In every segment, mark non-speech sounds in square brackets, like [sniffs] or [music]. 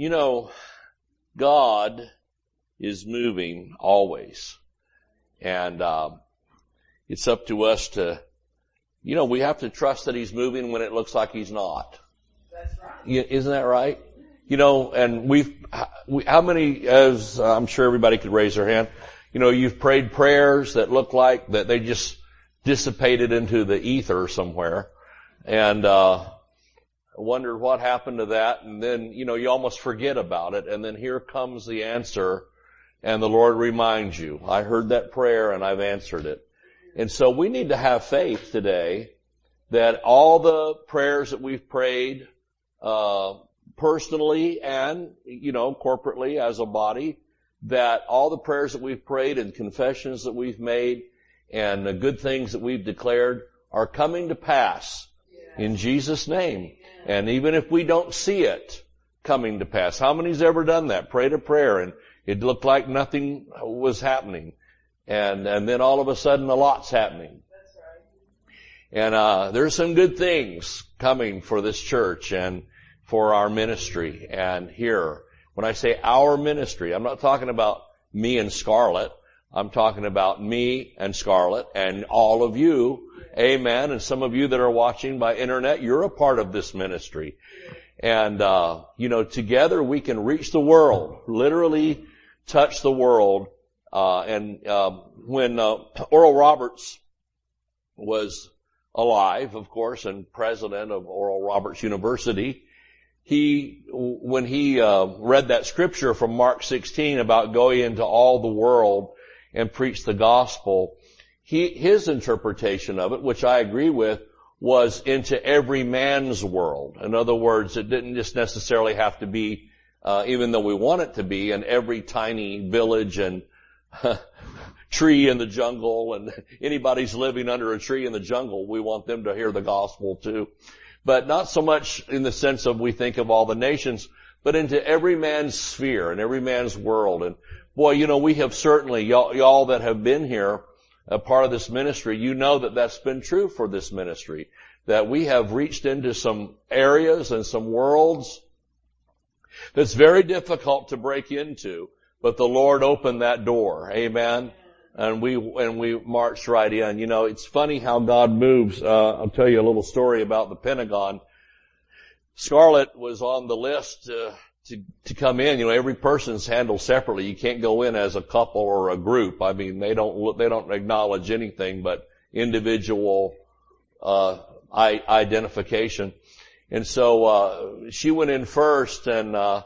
You know, God is moving always. And, um, it's up to us to, you know, we have to trust that He's moving when it looks like He's not. That's right. Isn't that right? You know, and we've, we, how many, as I'm sure everybody could raise their hand, you know, you've prayed prayers that look like that they just dissipated into the ether somewhere and, uh, wondered what happened to that and then, you know, you almost forget about it and then here comes the answer and the Lord reminds you, I heard that prayer and I've answered it. And so we need to have faith today that all the prayers that we've prayed, uh, personally and, you know, corporately as a body, that all the prayers that we've prayed and confessions that we've made and the good things that we've declared are coming to pass in Jesus' name. And even if we don't see it coming to pass, how many's ever done that? Prayed a prayer and it looked like nothing was happening. And, and then all of a sudden a lot's happening. And, uh, there's some good things coming for this church and for our ministry and here. When I say our ministry, I'm not talking about me and Scarlett. I'm talking about me and Scarlett and all of you. Amen. And some of you that are watching by internet, you're a part of this ministry. And, uh, you know, together we can reach the world, literally touch the world. Uh, and, uh, when, [clears throat] Oral Roberts was alive, of course, and president of Oral Roberts University, he, when he uh, read that scripture from Mark 16 about going into all the world and preach the gospel, he, his interpretation of it, which I agree with, was into every man's world. In other words, it didn't just necessarily have to be, uh, even though we want it to be, in every tiny village and [laughs] tree in the jungle and [laughs] anybody's living under a tree in the jungle, we want them to hear the gospel too but not so much in the sense of we think of all the nations, but into every man's sphere and every man's world. And boy, you know, we have certainly, y'all, y'all that have been here, a part of this ministry, you know that that's been true for this ministry. That we have reached into some areas and some worlds that's very difficult to break into, but the Lord opened that door. Amen and we and we marched right in. You know, it's funny how God moves. Uh, I'll tell you a little story about the Pentagon. Scarlett was on the list uh, to to come in. You know, every person's handled separately. You can't go in as a couple or a group. I mean, they don't look, they don't acknowledge anything but individual uh, I, identification. And so uh, she went in first, and uh,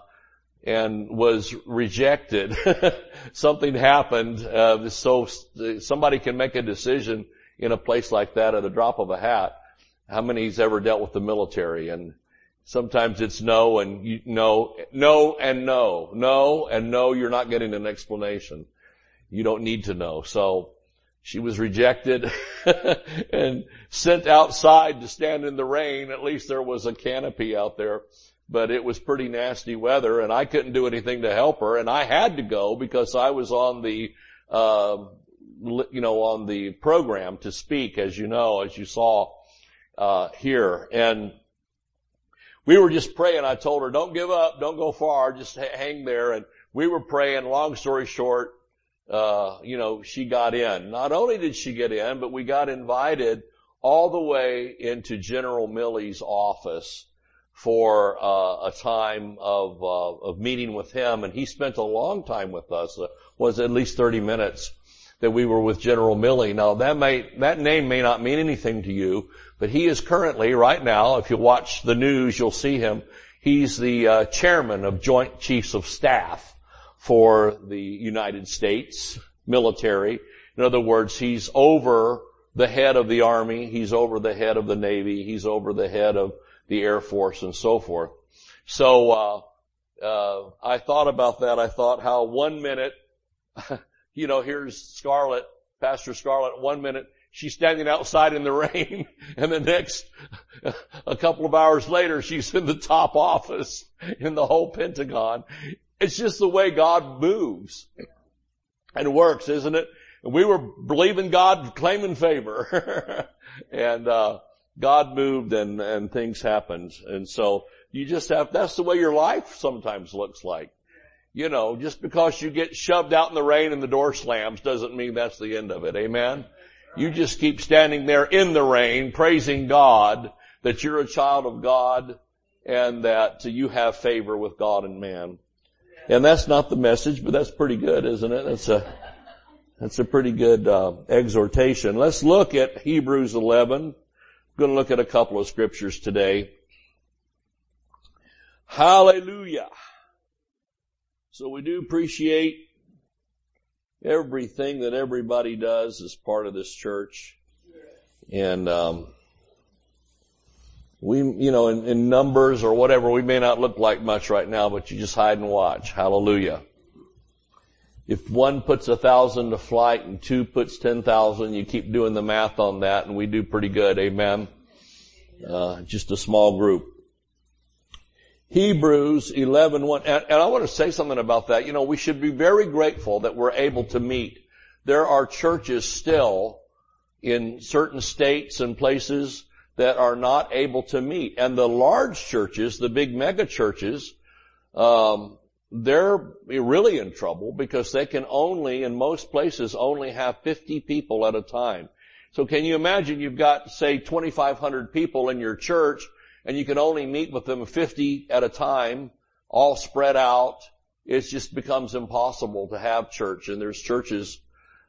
and was rejected. [laughs] Something happened, uh, so somebody can make a decision in a place like that at the drop of a hat. How many's ever dealt with the military? And sometimes it's no and you, no, no and no, no and no. You're not getting an explanation. You don't need to know. So she was rejected [laughs] and sent outside to stand in the rain. At least there was a canopy out there but it was pretty nasty weather and I couldn't do anything to help her and I had to go because I was on the, uh, you know, on the program to speak as you know, as you saw, uh, here. And we were just praying. I told her, don't give up, don't go far, just hang there. And we were praying, long story short, uh, you know, she got in. Not only did she get in, but we got invited all the way into General Milley's office for uh, a time of uh, of meeting with him, and he spent a long time with us. Uh, was at least 30 minutes that we were with General Milley. Now that may that name may not mean anything to you, but he is currently right now. If you watch the news, you'll see him. He's the uh, chairman of Joint Chiefs of Staff for the United States military. In other words, he's over the head of the army. He's over the head of the navy. He's over the head of the Air Force and so forth. So, uh, uh, I thought about that. I thought how one minute, [laughs] you know, here's Scarlett, Pastor Scarlett, one minute, she's standing outside in the [laughs] rain, and the next, a couple of hours later, she's in the top office in the whole Pentagon. It's just the way God moves and works, isn't it? We were believing God, claiming favor. [laughs] and, uh, God moved and, and things happened. And so You just have, that's the way your life sometimes looks like. You know, just because you get shoved out in the rain and the door slams doesn't mean that's the end of it. Amen? You just keep standing there in the rain, praising God that you're a child of God and that you have favor with God and man. And that's not the message, but that's pretty good, isn't it? That's a, that's a pretty good uh, exhortation. Let's look at Hebrews 11. I'm going to look at a couple of scriptures today. Hallelujah. So we do appreciate everything that everybody does as part of this church. And, um, we, you know, in, in numbers or whatever, we may not look like much right now, but you just hide and watch. Hallelujah. If one puts a thousand to flight and two puts ten thousand, you keep doing the math on that and we do pretty good. Amen. Uh, just a small group. Hebrews 11, 1, and, and I want to say something about that. You know, we should be very grateful that we're able to meet. There are churches still in certain states and places that are not able to meet. And the large churches, the big mega churches, um, they're really in trouble because they can only, in most places, only have 50 people at a time. So can you imagine you've got, say, 2,500 people in your church and you can only meet with them 50 at a time, all spread out. It just becomes impossible to have church and there's churches,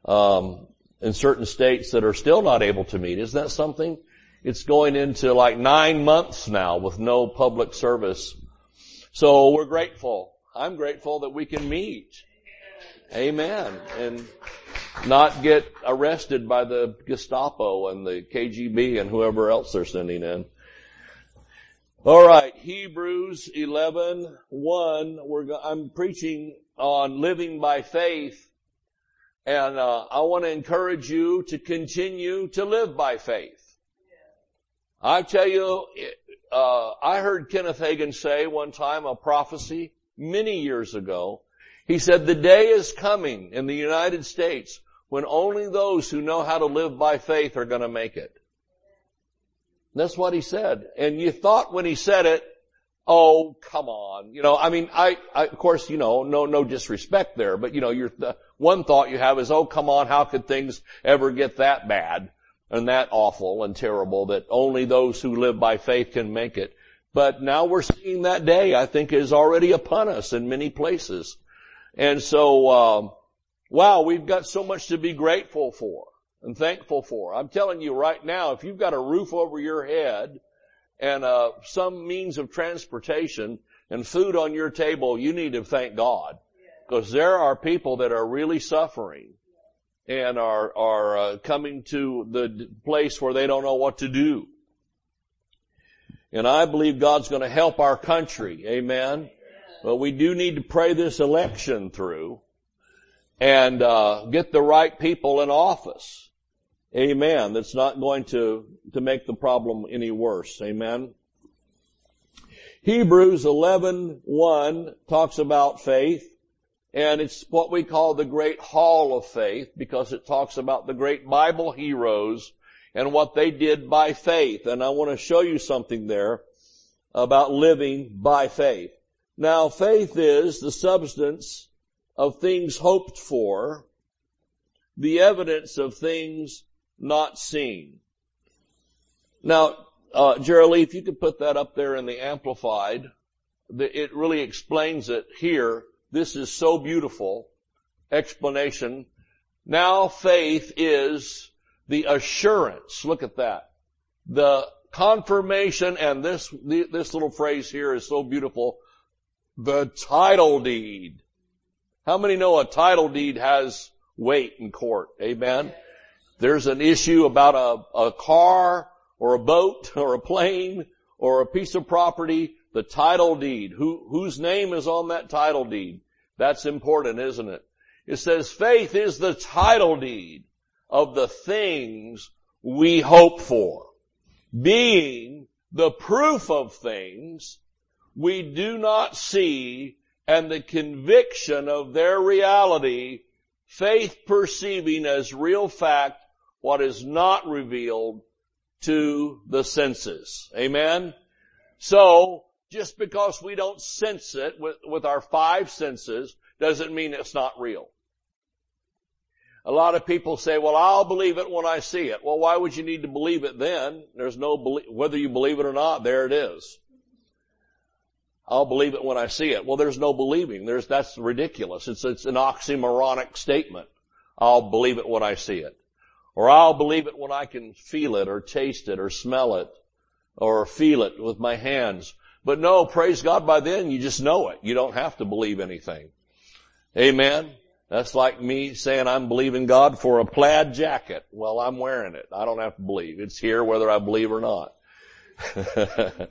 um, in certain states that are still not able to meet. Isn't that something? It's going into like nine months now with no public service. So we're grateful. I'm grateful that we can meet. Amen. And not get arrested by the Gestapo and the KGB and whoever else they're sending in. All right, Hebrews 11, 1, we're, I'm preaching on living by faith and uh, I want to encourage you to continue to live by faith. I tell you, uh, I heard Kenneth Hagin say one time a prophecy many years ago. He said, the day is coming in the United States when only those who know how to live by faith are going to make it. That's what he said. And you thought when he said it, oh, come on. You know, I mean, I, I, of course, you know, no, no disrespect there, but you know, your, one thought you have is, oh, come on, how could things ever get that bad? and that awful and terrible that only those who live by faith can make it. But now we're seeing that day, I think, is already upon us in many places. And so, um, wow, we've got so much to be grateful for and thankful for. I'm telling you right now, if you've got a roof over your head and uh, some means of transportation and food on your table, you need to thank God because there are people that are really suffering and are, are uh, coming to the place where they don't know what to do. And I believe God's going to help our country. Amen. But we do need to pray this election through and uh, get the right people in office. Amen. That's not going to, to make the problem any worse. Amen. Hebrews 11, 1 talks about faith. And it's what we call the great hall of faith because it talks about the great Bible heroes and what they did by faith. And I want to show you something there about living by faith. Now faith is the substance of things hoped for, the evidence of things not seen. Now, uh, Geraldine, if you could put that up there in the amplified, it really explains it here this is so beautiful explanation. Now faith is the assurance. Look at that. The confirmation and this, this little phrase here is so beautiful. The title deed. How many know a title deed has weight in court? Amen. There's an issue about a, a car or a boat [laughs] or a plane or a piece of property the title deed. Who, whose name is on that title deed? That's important, isn't it? It says faith is the title deed of the things we hope for. Being the proof of things we do not see and the conviction of their reality, faith perceiving as real fact what is not revealed to the senses. Amen? So, just because we don't sense it with, with our five senses doesn't mean it's not real. A lot of people say, well, I'll believe it when I see it. Well, why would you need to believe it then? There's no, whether you believe it or not, there it is. I'll believe it when I see it. Well, there's no believing. There's, that's ridiculous. It's, it's an oxymoronic statement. I'll believe it when I see it. Or I'll believe it when I can feel it or taste it or smell it or feel it with my hands. But no, praise God, by then you just know it. You don't have to believe anything. Amen. That's like me saying I'm believing God for a plaid jacket. Well, I'm wearing it. I don't have to believe. It's here whether I believe or not. [laughs]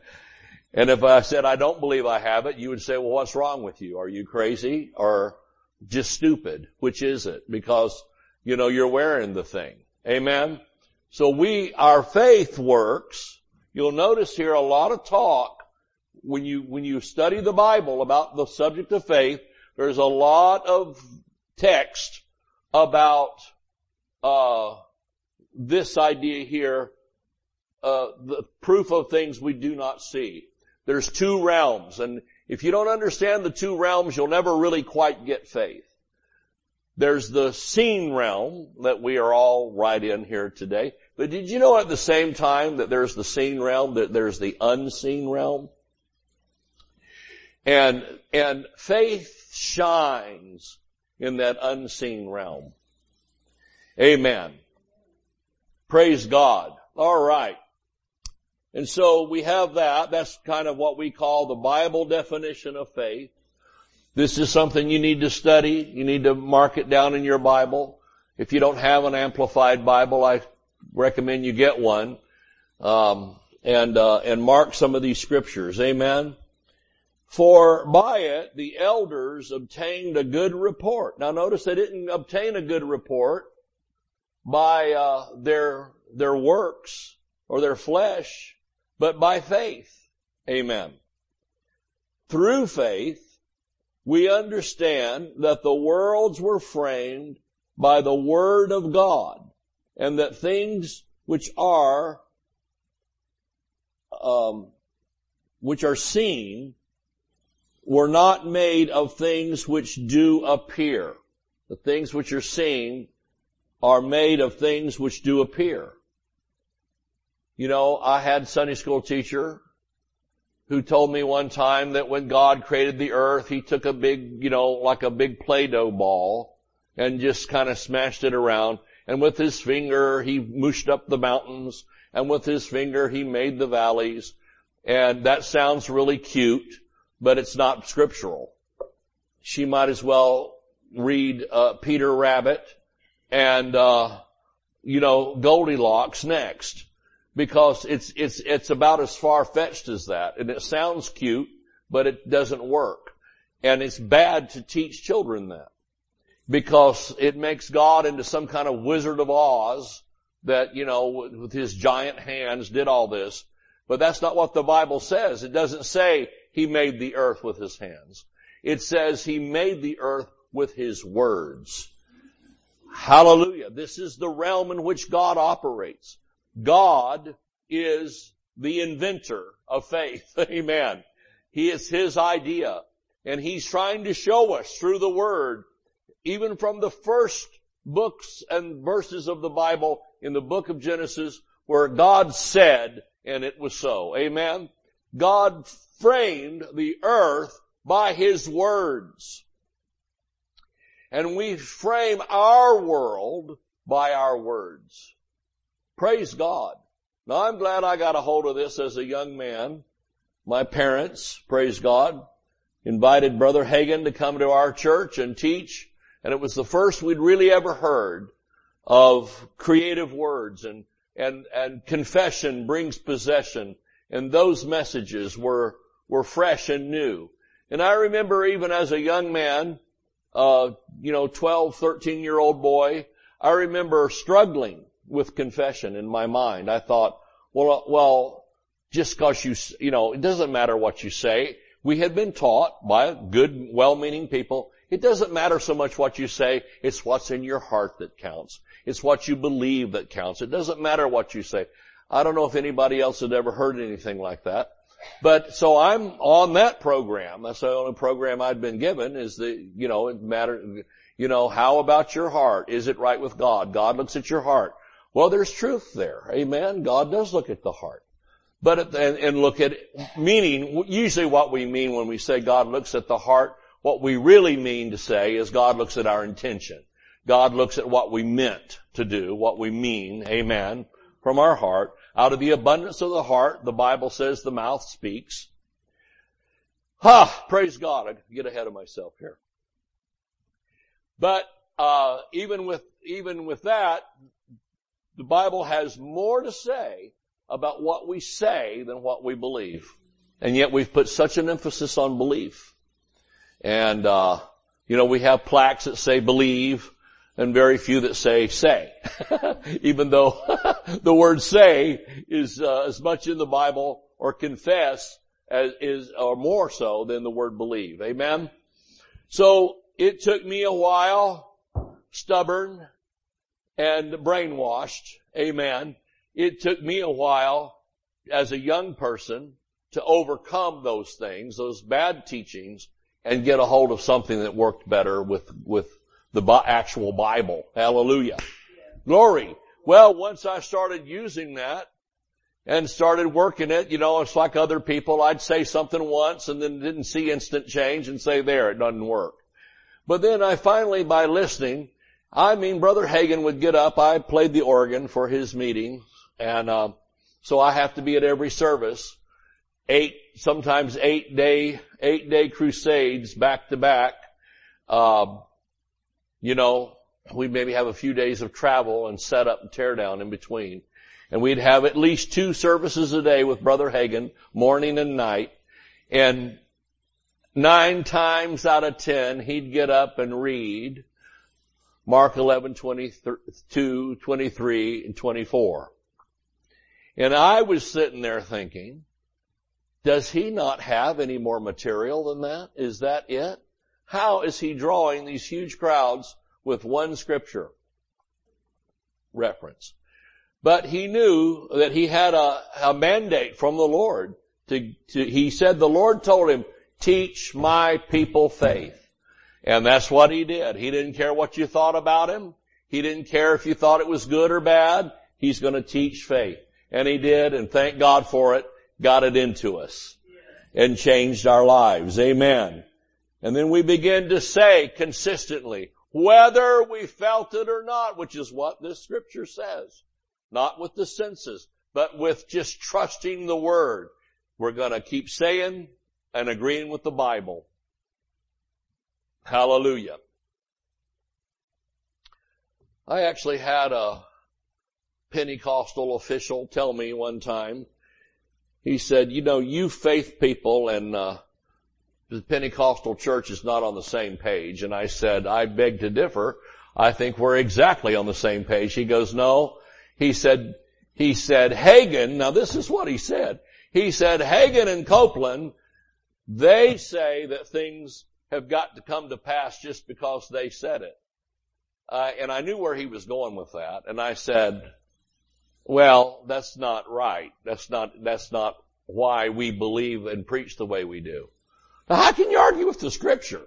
and if I said I don't believe I have it, you would say, well, what's wrong with you? Are you crazy or just stupid? Which is it? Because, you know, you're wearing the thing. Amen? So we, our faith works. You'll notice here a lot of talk when you, when you study the Bible about the subject of faith, there's a lot of text about uh, this idea here, uh, the proof of things we do not see. There's two realms, and if you don't understand the two realms, you'll never really quite get faith. There's the seen realm that we are all right in here today. But did you know at the same time that there's the seen realm, that there's the unseen realm? And, and faith shines in that unseen realm. Amen. Praise God. All right. And so we have that. That's kind of what we call the Bible definition of faith. This is something you need to study. You need to mark it down in your Bible. If you don't have an amplified Bible, I recommend you get one. Um, and, uh, and mark some of these scriptures. Amen. For by it the elders obtained a good report. Now notice they didn't obtain a good report by uh, their their works or their flesh, but by faith. Amen. Through faith, we understand that the worlds were framed by the word of God, and that things which are um, which are seen were not made of things which do appear. The things which are seen are made of things which do appear. You know, I had Sunday school teacher who told me one time that when God created the earth, he took a big, you know, like a big Play-Doh ball and just kind of smashed it around. And with his finger, he mushed up the mountains. And with his finger, he made the valleys. And that sounds really cute but it's not scriptural. She might as well read uh, Peter Rabbit and uh, you know Goldilocks next because it's it's it's about as far fetched as that, and it sounds cute, but it doesn't work, and it's bad to teach children that because it makes God into some kind of Wizard of Oz that you know with his giant hands did all this, but that's not what the Bible says. It doesn't say he made the earth with his hands. It says he made the earth with his words. Hallelujah. This is the realm in which God operates. God is the inventor of faith. [laughs] Amen. He is his idea. And he's trying to show us through the word, even from the first books and verses of the Bible in the book of Genesis, where God said, and it was so. Amen. God framed the earth by His words. And we frame our world by our words. Praise God. Now I'm glad I got a hold of this as a young man. My parents, praise God, invited Brother Hagin to come to our church and teach. And it was the first we'd really ever heard of creative words and, and, and confession brings possession. And those messages were were fresh and new. And I remember even as a young man, uh, you know, 12, 13 year old boy, I remember struggling with confession in my mind. I thought, well, well, just cause you, you know, it doesn't matter what you say. We had been taught by good, well-meaning people, it doesn't matter so much what you say, it's what's in your heart that counts. It's what you believe that counts. It doesn't matter what you say. I don't know if anybody else had ever heard anything like that. But so I'm on that program. That's the only program I'd been given is the, you know, it matter, you know, how about your heart? Is it right with God? God looks at your heart. Well, there's truth there. Amen. God does look at the heart. But, and, and look at, meaning, usually what we mean when we say God looks at the heart, what we really mean to say is God looks at our intention. God looks at what we meant to do, what we mean, amen, from our heart. Out of the abundance of the heart, the Bible says the mouth speaks. Ha! Praise God. I get ahead of myself here. But, uh, even with, even with that, the Bible has more to say about what we say than what we believe. And yet we've put such an emphasis on belief. And, uh, you know, we have plaques that say believe and very few that say say. [laughs] Even though [laughs] the word say is uh, as much in the Bible or confess as is, or more so than the word believe. Amen? So it took me a while, stubborn and brainwashed. Amen it took me a while as a young person to overcome those things, those bad teachings, and get a hold of something that worked better with, with the actual Bible. Hallelujah. Glory. Well, once I started using that and started working it, you know, it's like other people. I'd say something once and then didn't see instant change and say, there, it doesn't work. But then I finally, by listening, I mean, Brother Hagin would get up. I played the organ for his meeting and, uh, so I have to be at every service. Eight, sometimes eight day, eight day crusades back to back. Uh, you know, we maybe have a few days of travel and set up and tear down in between. And we'd have at least two services a day with Brother Hagin, morning and night. And nine times out of ten, he'd get up and read Mark 11, 22, 23, and 24. And I was sitting there thinking, does he not have any more material than that? Is that it? How is he drawing these huge crowds with one scripture reference? But he knew that he had a, a mandate from the Lord to, to, he said the Lord told him, teach my people faith. And that's what he did. He didn't care what you thought about him. He didn't care if you thought it was good or bad. He's going to teach faith. And he did, and thank God for it, got it into us and changed our lives. Amen. And then we begin to say consistently, whether we felt it or not, which is what this scripture says. Not with the senses, but with just trusting the word. We're gonna keep saying and agreeing with the Bible. Hallelujah. I actually had a Pentecostal official tell me one time. He said, you know, you faith people and, uh, the Pentecostal church is not on the same page. And I said, I beg to differ. I think we're exactly on the same page. He goes, no. He said, he said, Hagin, now this is what he said. He said, Hagin and Copeland, they say that things have got to come to pass just because they said it. Uh, and I knew where he was going with that. And I said, well, that's not right. That's not, that's not why we believe and preach the way we do. Now how can you argue with the scripture?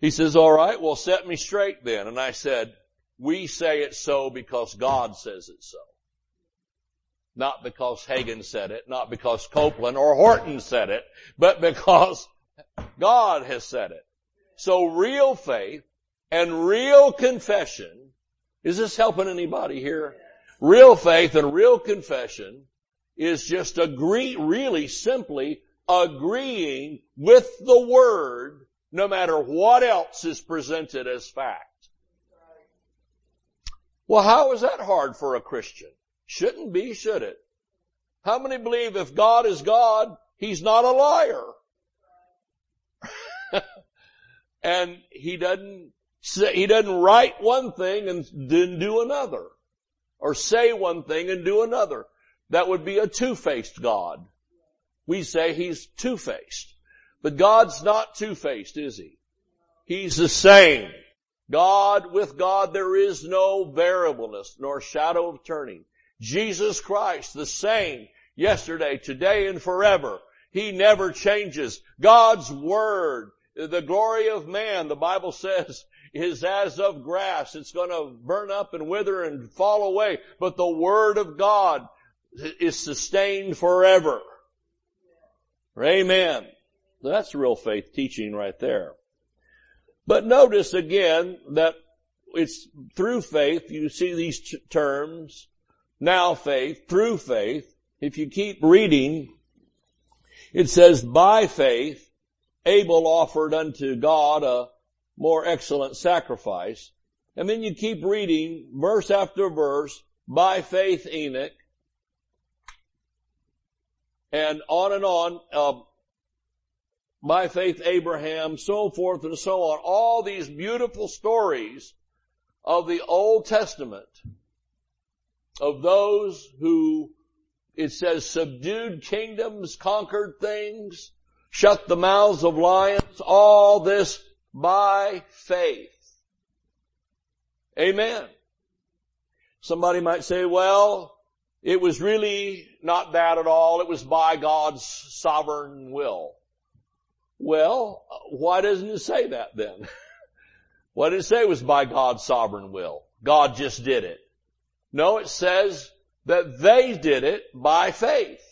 He says, all right, well set me straight then. And I said, we say it so because God says it so. Not because Hagin said it, not because Copeland or Horton said it, but because God has said it. So real faith and real confession, is this helping anybody here? Real faith and real confession is just agree, really simply agreeing with the word no matter what else is presented as fact. Well, how is that hard for a Christian? Shouldn't be, should it? How many believe if God is God, He's not a liar? And He doesn't say, He doesn't write one thing and then do another or say one thing and do another. That would be a two-faced God. We say he's two-faced. But God's not two-faced, is he? He's the same. God, with God there is no variableness nor shadow of turning. Jesus Christ, the same yesterday, today, and forever. He never changes. God's Word, the glory of man, the Bible says, is as of grass. It's gonna burn up and wither and fall away. But the Word of God is sustained forever. Amen. That's real faith teaching right there. But notice again that it's through faith, you see these t- terms, now faith, through faith. If you keep reading, it says, by faith, Abel offered unto God a more excellent sacrifice. And then you keep reading verse after verse, by faith Enoch, and on and on, uh, by faith Abraham, so forth and so on. All these beautiful stories of the Old Testament of those who it says subdued kingdoms, conquered things, shut the mouths of lions, all this by faith. Amen. Somebody might say, well, it was really not that at all. It was by God's sovereign will. Well, why doesn't it say that then? [laughs] what did it say was by God's sovereign will? God just did it. No, it says that they did it by faith.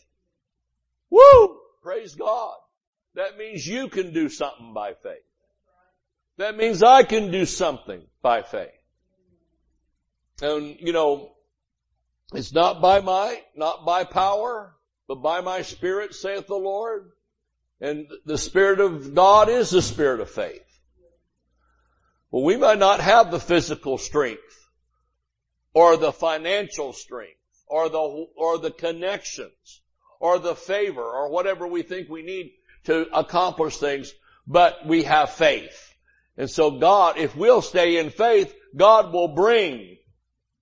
Woo! Praise God. That means you can do something by faith. That means I can do something by faith. And, you know, it's not by might, not by power, but by my spirit, saith the Lord. And the Spirit of God is the Spirit of faith. Well, we might not have the physical strength or the financial strength or the, or the connections or the favor or whatever we think we need to accomplish things, but we have faith. And so God, if we'll stay in faith, God will bring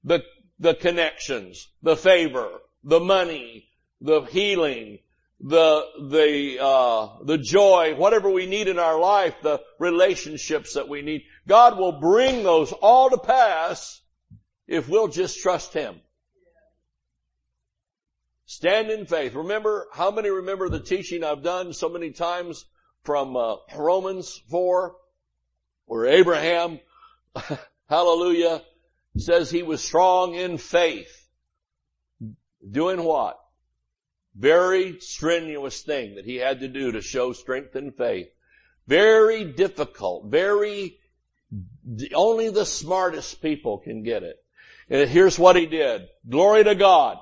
the the connections, the favor, the money, the healing, the, the, uh, the joy, whatever we need in our life, the relationships that we need. God will bring those all to pass if we'll just trust Him. Stand in faith. Remember, how many remember the teaching I've done so many times from uh, Romans 4, where Abraham, [laughs] hallelujah, says he was strong in faith. Doing what? Very strenuous thing that he had to do to show strength in faith. Very difficult, very, only the smartest people can get it. And here's what he did. Glory to God.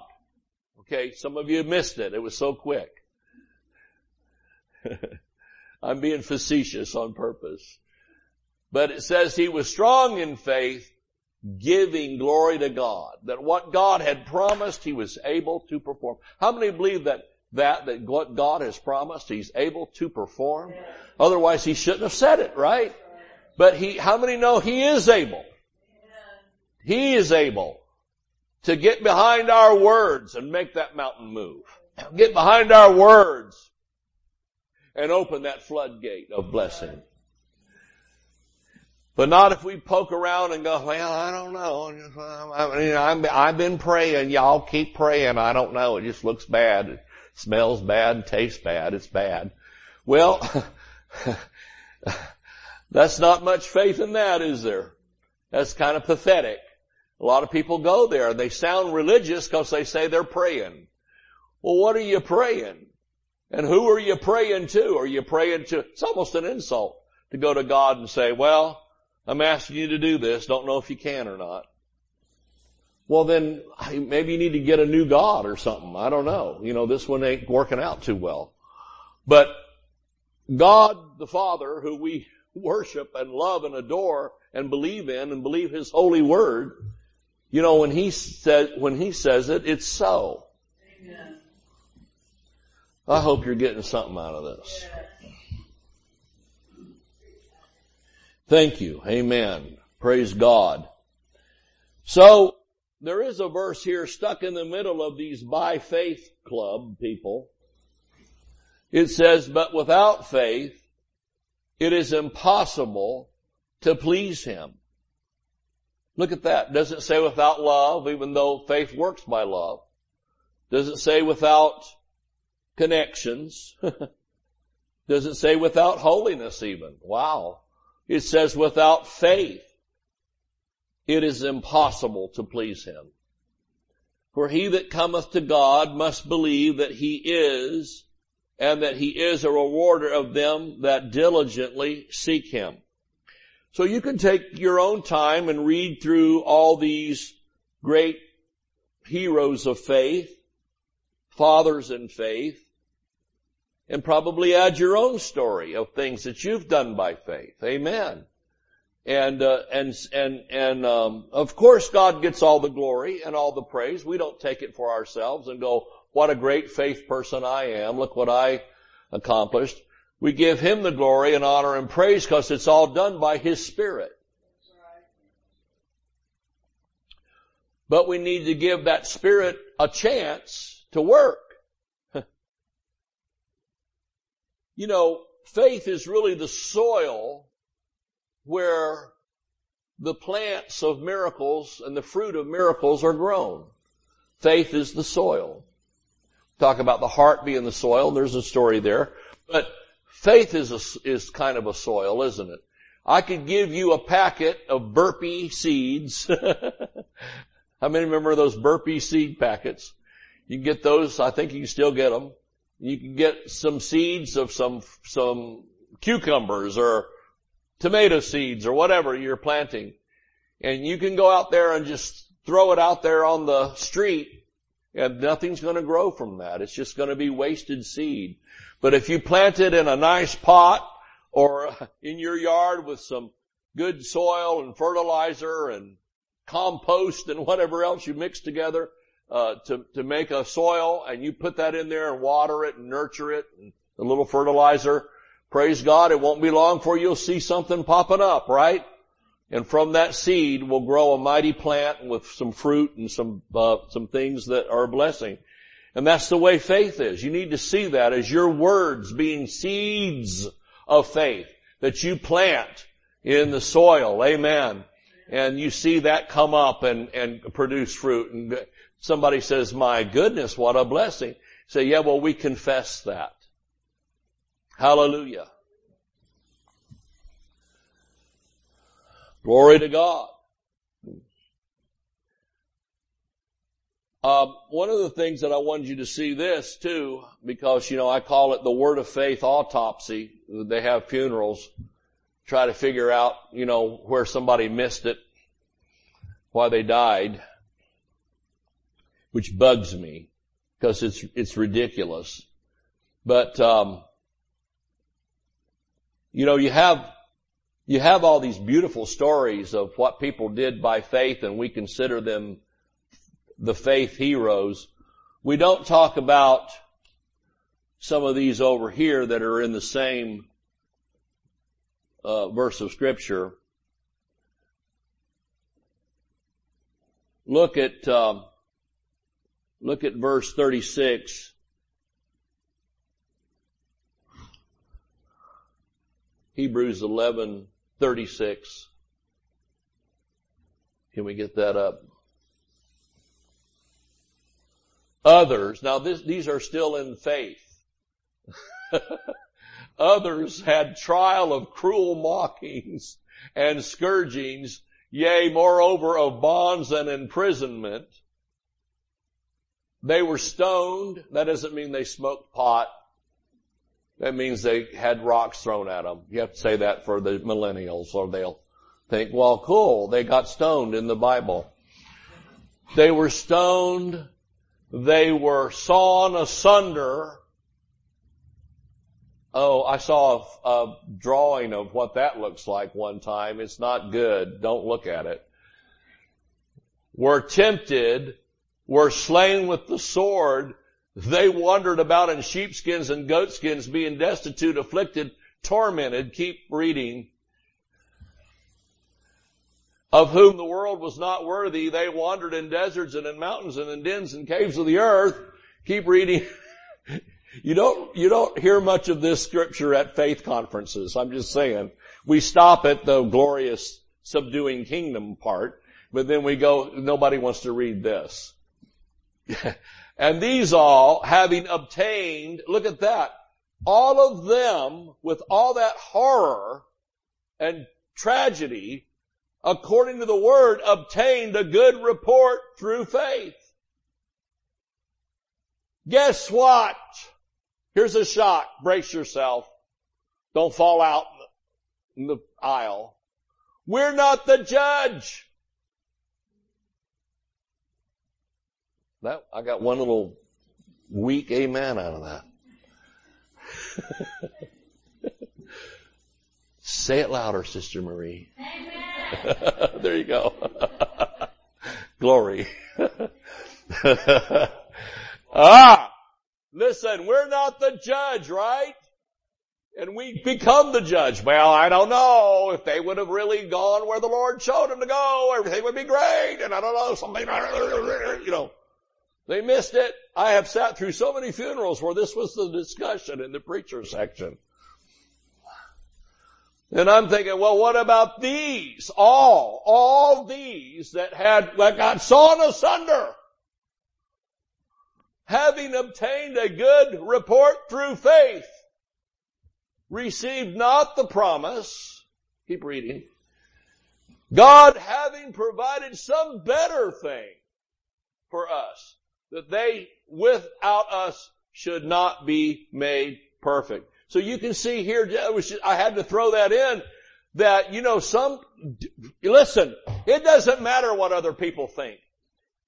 Okay, some of you missed it. It was so quick. [laughs] I'm being facetious on purpose. But it says he was strong in faith, giving glory to God. That what God had promised, He was able to perform. How many believe that that, that what God has promised, He's able to perform? Otherwise He shouldn't have said it, right? But He, how many know He is able? He is able to get behind our words and make that mountain move. Get behind our words and open that floodgate of blessing. But not if we poke around and go, well, I don't know. I mean, I've been praying. Y'all keep praying. I don't know. It just looks bad. It smells bad, tastes bad. It's bad. Well, [laughs] that's not much faith in that, is there? That's kind of pathetic. A lot of people go there. They sound religious because they say they're praying. Well, what are you praying? And who are you praying to? Are you praying to, it's almost an insult to go to God and say, well, I'm asking you to do this. Don't know if you can or not. Well then, maybe you need to get a new God or something. I don't know. You know, this one ain't working out too well. But God the Father, who we worship and love and adore and believe in and believe His holy word, you know, when He says, when He says it, it's so. Amen. I hope you're getting something out of this. Thank you. Amen. Praise God. So, there is a verse here stuck in the middle of these by faith club people. It says, but without faith, it is impossible to please Him. Look at that. Doesn't say without love, even though faith works by love. Does it say without connections? [laughs] Does it say without holiness even? Wow. It says without faith. It is impossible to please him. For he that cometh to God must believe that he is and that he is a rewarder of them that diligently seek him. So you can take your own time and read through all these great heroes of faith, fathers in faith, and probably add your own story of things that you've done by faith. Amen. And uh, and and and um, of course, God gets all the glory and all the praise. We don't take it for ourselves and go, "What a great faith person I am! Look what I accomplished." We give Him the glory and honor and praise because it's all done by His Spirit. But we need to give that Spirit a chance to work. [laughs] you know, faith is really the soil where the plants of miracles and the fruit of miracles are grown. Faith is the soil. Talk about the heart being the soil. There's a story there. But faith is a, is kind of a soil, isn't it? I could give you a packet of burpee seeds. [laughs] How many remember those burpee seed packets? You can get those. I think you can still get them. You can get some seeds of some, some cucumbers or tomato seeds or whatever you're planting. And you can go out there and just throw it out there on the street and nothing's going to grow from that. It's just going to be wasted seed. But if you plant it in a nice pot or [laughs] in your yard with some good soil and fertilizer and compost and whatever else you mix together, uh, to, to make a soil and you put that in there and water it and nurture it and a little fertilizer, Praise God, it won't be long before you'll see something popping up, right? And from that seed will grow a mighty plant with some fruit and some, uh, some things that are a blessing. And that's the way faith is. You need to see that as your words being seeds of faith that you plant in the soil. Amen. And you see that come up and, and produce fruit. And somebody says, my goodness, what a blessing. Say, yeah, well, we confess that. Hallelujah. Glory to God. Um, one of the things that I wanted you to see this too, because you know I call it the word of faith autopsy. They have funerals, try to figure out you know where somebody missed it, why they died, which bugs me because it's it's ridiculous. But um, you know, you have, you have all these beautiful stories of what people did by faith and we consider them the faith heroes. We don't talk about some of these over here that are in the same uh, verse of scripture. Look at um, look at verse thirty six. Hebrews 11, 36. Can we get that up? Others, now this, these are still in faith. [laughs] Others had trial of cruel mockings and scourgings, yea, moreover of bonds and imprisonment. They were stoned. That doesn't mean they smoked pot. That means they had rocks thrown at them. You have to say that for the millennials or they'll think, well, cool, they got stoned in the Bible. They were stoned. They were sawn asunder. Oh, I saw a, a, drawing of what that looks like one time. It's not good. Don't look at it. Were tempted, were slain with the sword, they wandered about in sheepskins and goatskins, being destitute, afflicted, tormented. Keep reading. Of whom the world was not worthy, they wandered in deserts and in mountains and in dens and caves of the earth. Keep reading. [laughs] you don't, you don't hear much of this scripture at faith conferences. I'm just saying. We stop at the glorious subduing kingdom part, but then we go, nobody wants to read this. [laughs] And these all, having obtained, look at that, all of them with all that horror and tragedy, according to the word, obtained a good report through faith. Guess what? Here's a shock. Brace yourself. Don't fall out in the aisle. We're not the judge. That, I got one little weak amen out of that. [laughs] Say it louder, Sister Marie. [laughs] there you go. [laughs] Glory. [laughs] ah! Listen, we're not the judge, right? And we become the judge. Well, I don't know. If they would have really gone where the Lord showed them to go, everything would be great. And I don't know, something, you know. They missed it. I have sat through so many funerals where this was the discussion in the preacher section. And I'm thinking, well, what about these? All, all these that had, that got sawn asunder. Having obtained a good report through faith, received not the promise. Keep reading. God having provided some better thing for us, that they without us should not be made perfect. So you can see here, I had to throw that in, that, you know, some, listen, it doesn't matter what other people think.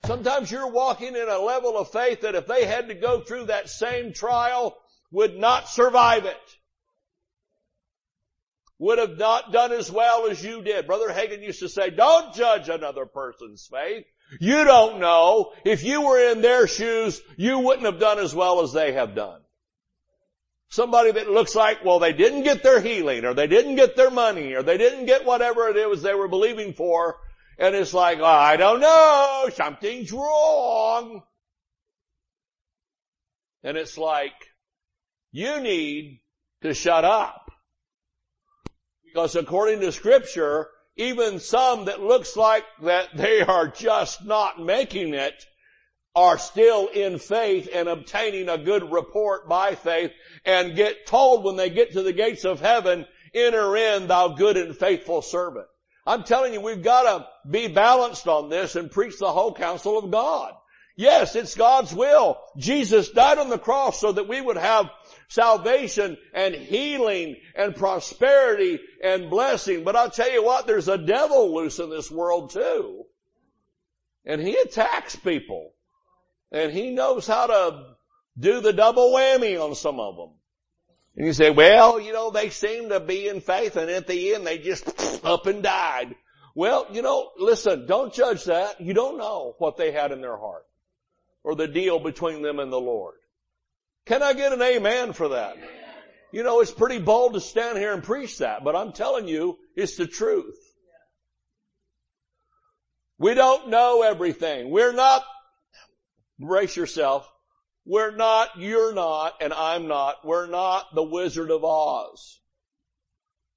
Sometimes you're walking in a level of faith that if they had to go through that same trial, would not survive it would have not done as well as you did. Brother Hagin used to say, don't judge another person's faith. You don't know. If you were in their shoes, you wouldn't have done as well as they have done. Somebody that looks like, well, they didn't get their healing, or they didn't get their money, or they didn't get whatever it was they were believing for, and it's like, oh, I don't know, something's wrong. And it's like, you need to shut up. Because according to scripture, even some that looks like that they are just not making it are still in faith and obtaining a good report by faith and get told when they get to the gates of heaven, enter in thou good and faithful servant. I'm telling you, we've got to be balanced on this and preach the whole counsel of God. Yes, it's God's will. Jesus died on the cross so that we would have salvation and healing and prosperity and blessing. But I'll tell you what, there's a devil loose in this world too. And he attacks people. And he knows how to do the double whammy on some of them. And you say, well, you know, they seem to be in faith and at the end they just [sniffs] up and died. Well, you know, listen, don't judge that. You don't know what they had in their heart or the deal between them and the Lord. Can I get an amen for that? You know, it's pretty bold to stand here and preach that, but I'm telling you, it's the truth. We don't know everything. We're not, brace yourself, we're not, you're not, and I'm not, we're not the Wizard of Oz.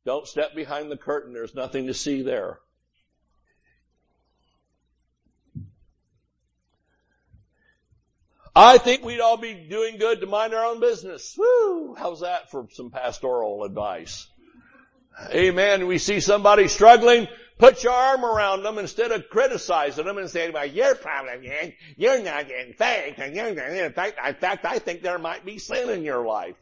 Don't step behind the curtain. There's nothing to see there. I think we'd all be doing good to mind our own business. Woo! How's that for some pastoral advice? Amen. We see somebody struggling, put your arm around them instead of criticizing them and saying, well, your problem is you're not in faith and you're not in fact. In fact, I think there might be sin in your life.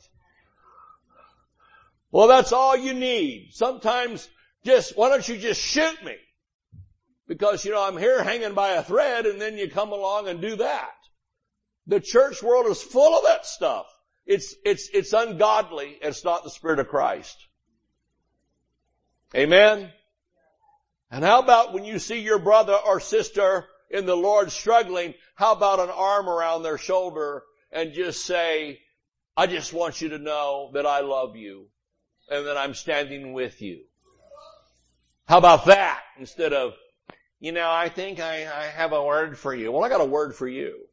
Well, that's all you need. Sometimes just, why don't you just shoot me? Because, you know, I'm here hanging by a thread and then you come along and do that. The church world is full of that stuff. It's, it's, it's ungodly. It's not the Spirit of Christ. Amen? And how about when you see your brother or sister in the Lord struggling, how about an arm around their shoulder and just say, I just want you to know that I love you and that I'm standing with you. How about that instead of, you know, I think I, I have a word for you. Well, I got a word for you.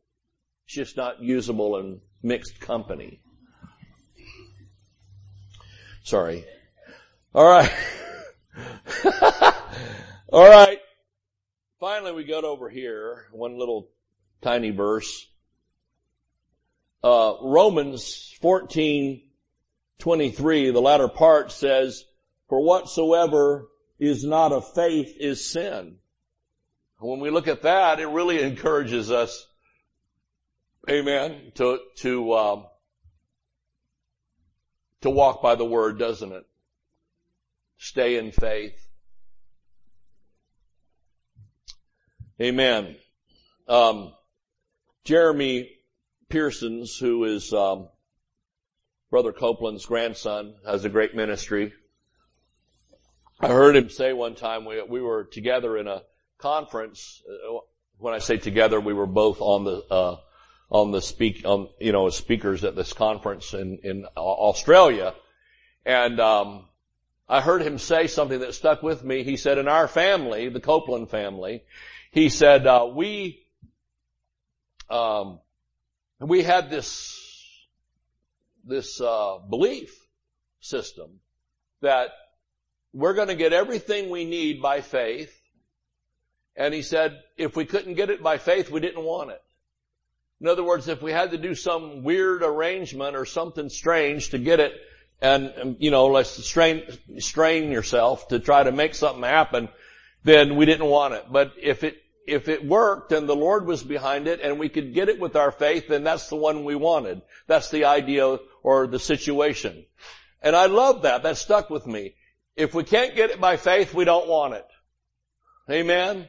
It's just not usable in mixed company. Sorry. All right. [laughs] All right. Finally, we got over here, one little tiny verse. uh, Romans 14, 23, the latter part says, for whatsoever is not of faith is sin. When we look at that, it really encourages us, amen, to, to, um, to walk by the word, doesn't it? Stay in faith. Amen. Um, Jeremy Pearsons, who is um, Brother Copeland's grandson, has a great ministry. I heard him say one time we, we were together in a conference. Uh, when I say together, we were both on the uh, on the speak on you know as speakers at this conference in in Australia, and um, I heard him say something that stuck with me. He said, "In our family, the Copeland family, he said uh, we um, we had this this uh, belief system that we're going to get everything we need by faith. And he said, if we couldn't get it by faith, we didn't want it. In other words, if we had to do some weird arrangement or something strange to get it, and, you know, let's strain, strain yourself to try to make something happen, then we didn't want it. But if it, if it worked and the Lord was behind it and we could get it with our faith, then that's the one we wanted. That's the idea or the situation. And I love that. That stuck with me. If we can't get it by faith, we don't want it. Amen.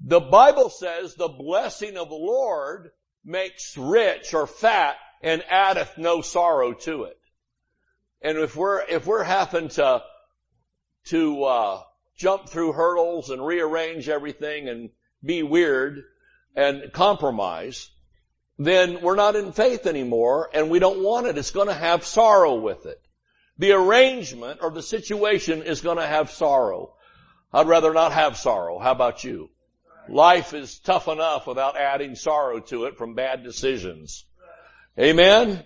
The Bible says the blessing of the Lord makes rich or fat and addeth no sorrow to it. And if we're, if we're having to, to, uh, jump through hurdles and rearrange everything and be weird and compromise, then we're not in faith anymore and we don't want it. It's going to have sorrow with it. The arrangement or the situation is going to have sorrow. I'd rather not have sorrow. How about you? Life is tough enough without adding sorrow to it from bad decisions. Amen?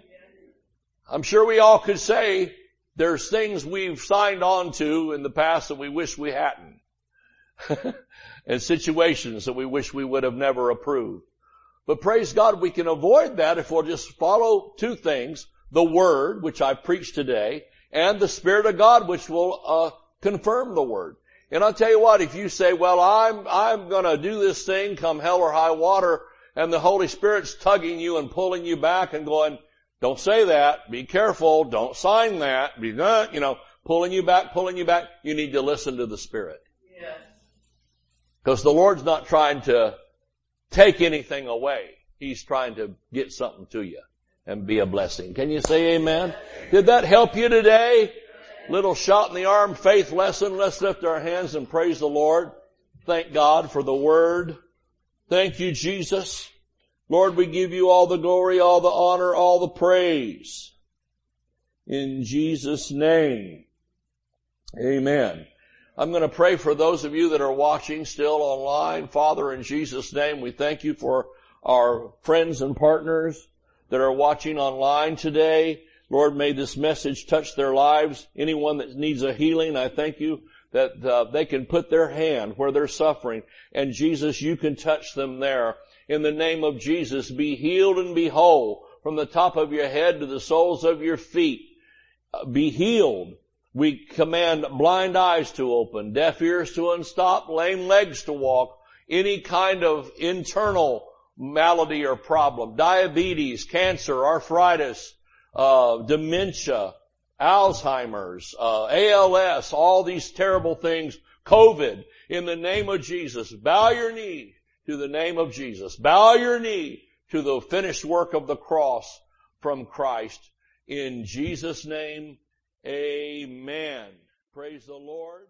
I'm sure we all could say there's things we've signed on to in the past that we wish we hadn't. [laughs] and situations that we wish we would have never approved. But praise God, we can avoid that if we'll just follow two things. The Word, which I preached today, and the Spirit of God, which will uh, confirm the Word. And I'll tell you what, if you say, well, I'm, I'm gonna do this thing come hell or high water, and the Holy Spirit's tugging you and pulling you back and going, don't say that, be careful, don't sign that, be not, you know, pulling you back, pulling you back, you need to listen to the Spirit. Because the Lord's not trying to take anything away. He's trying to get something to you and be a blessing. Can you say amen? Did that help you today? Little shot in the arm faith lesson. Let's lift our hands and praise the Lord. Thank God for the word. Thank you, Jesus. Lord, we give you all the glory, all the honor, all the praise. In Jesus' name. Amen. I'm going to pray for those of you that are watching still online. Father, in Jesus' name, we thank you for our friends and partners that are watching online today. Lord, may this message touch their lives. Anyone that needs a healing, I thank you that uh, they can put their hand where they're suffering. And Jesus, you can touch them there. In the name of Jesus, be healed and be whole from the top of your head to the soles of your feet. Uh, be healed we command blind eyes to open, deaf ears to unstop, lame legs to walk, any kind of internal malady or problem, diabetes, cancer, arthritis, uh, dementia, Alzheimer's, uh, ALS, all these terrible things, COVID, in the name of Jesus, bow your knee to the name of Jesus. Bow your knee to the finished work of the cross from Christ. In Jesus' name, Amen. Praise the Lord.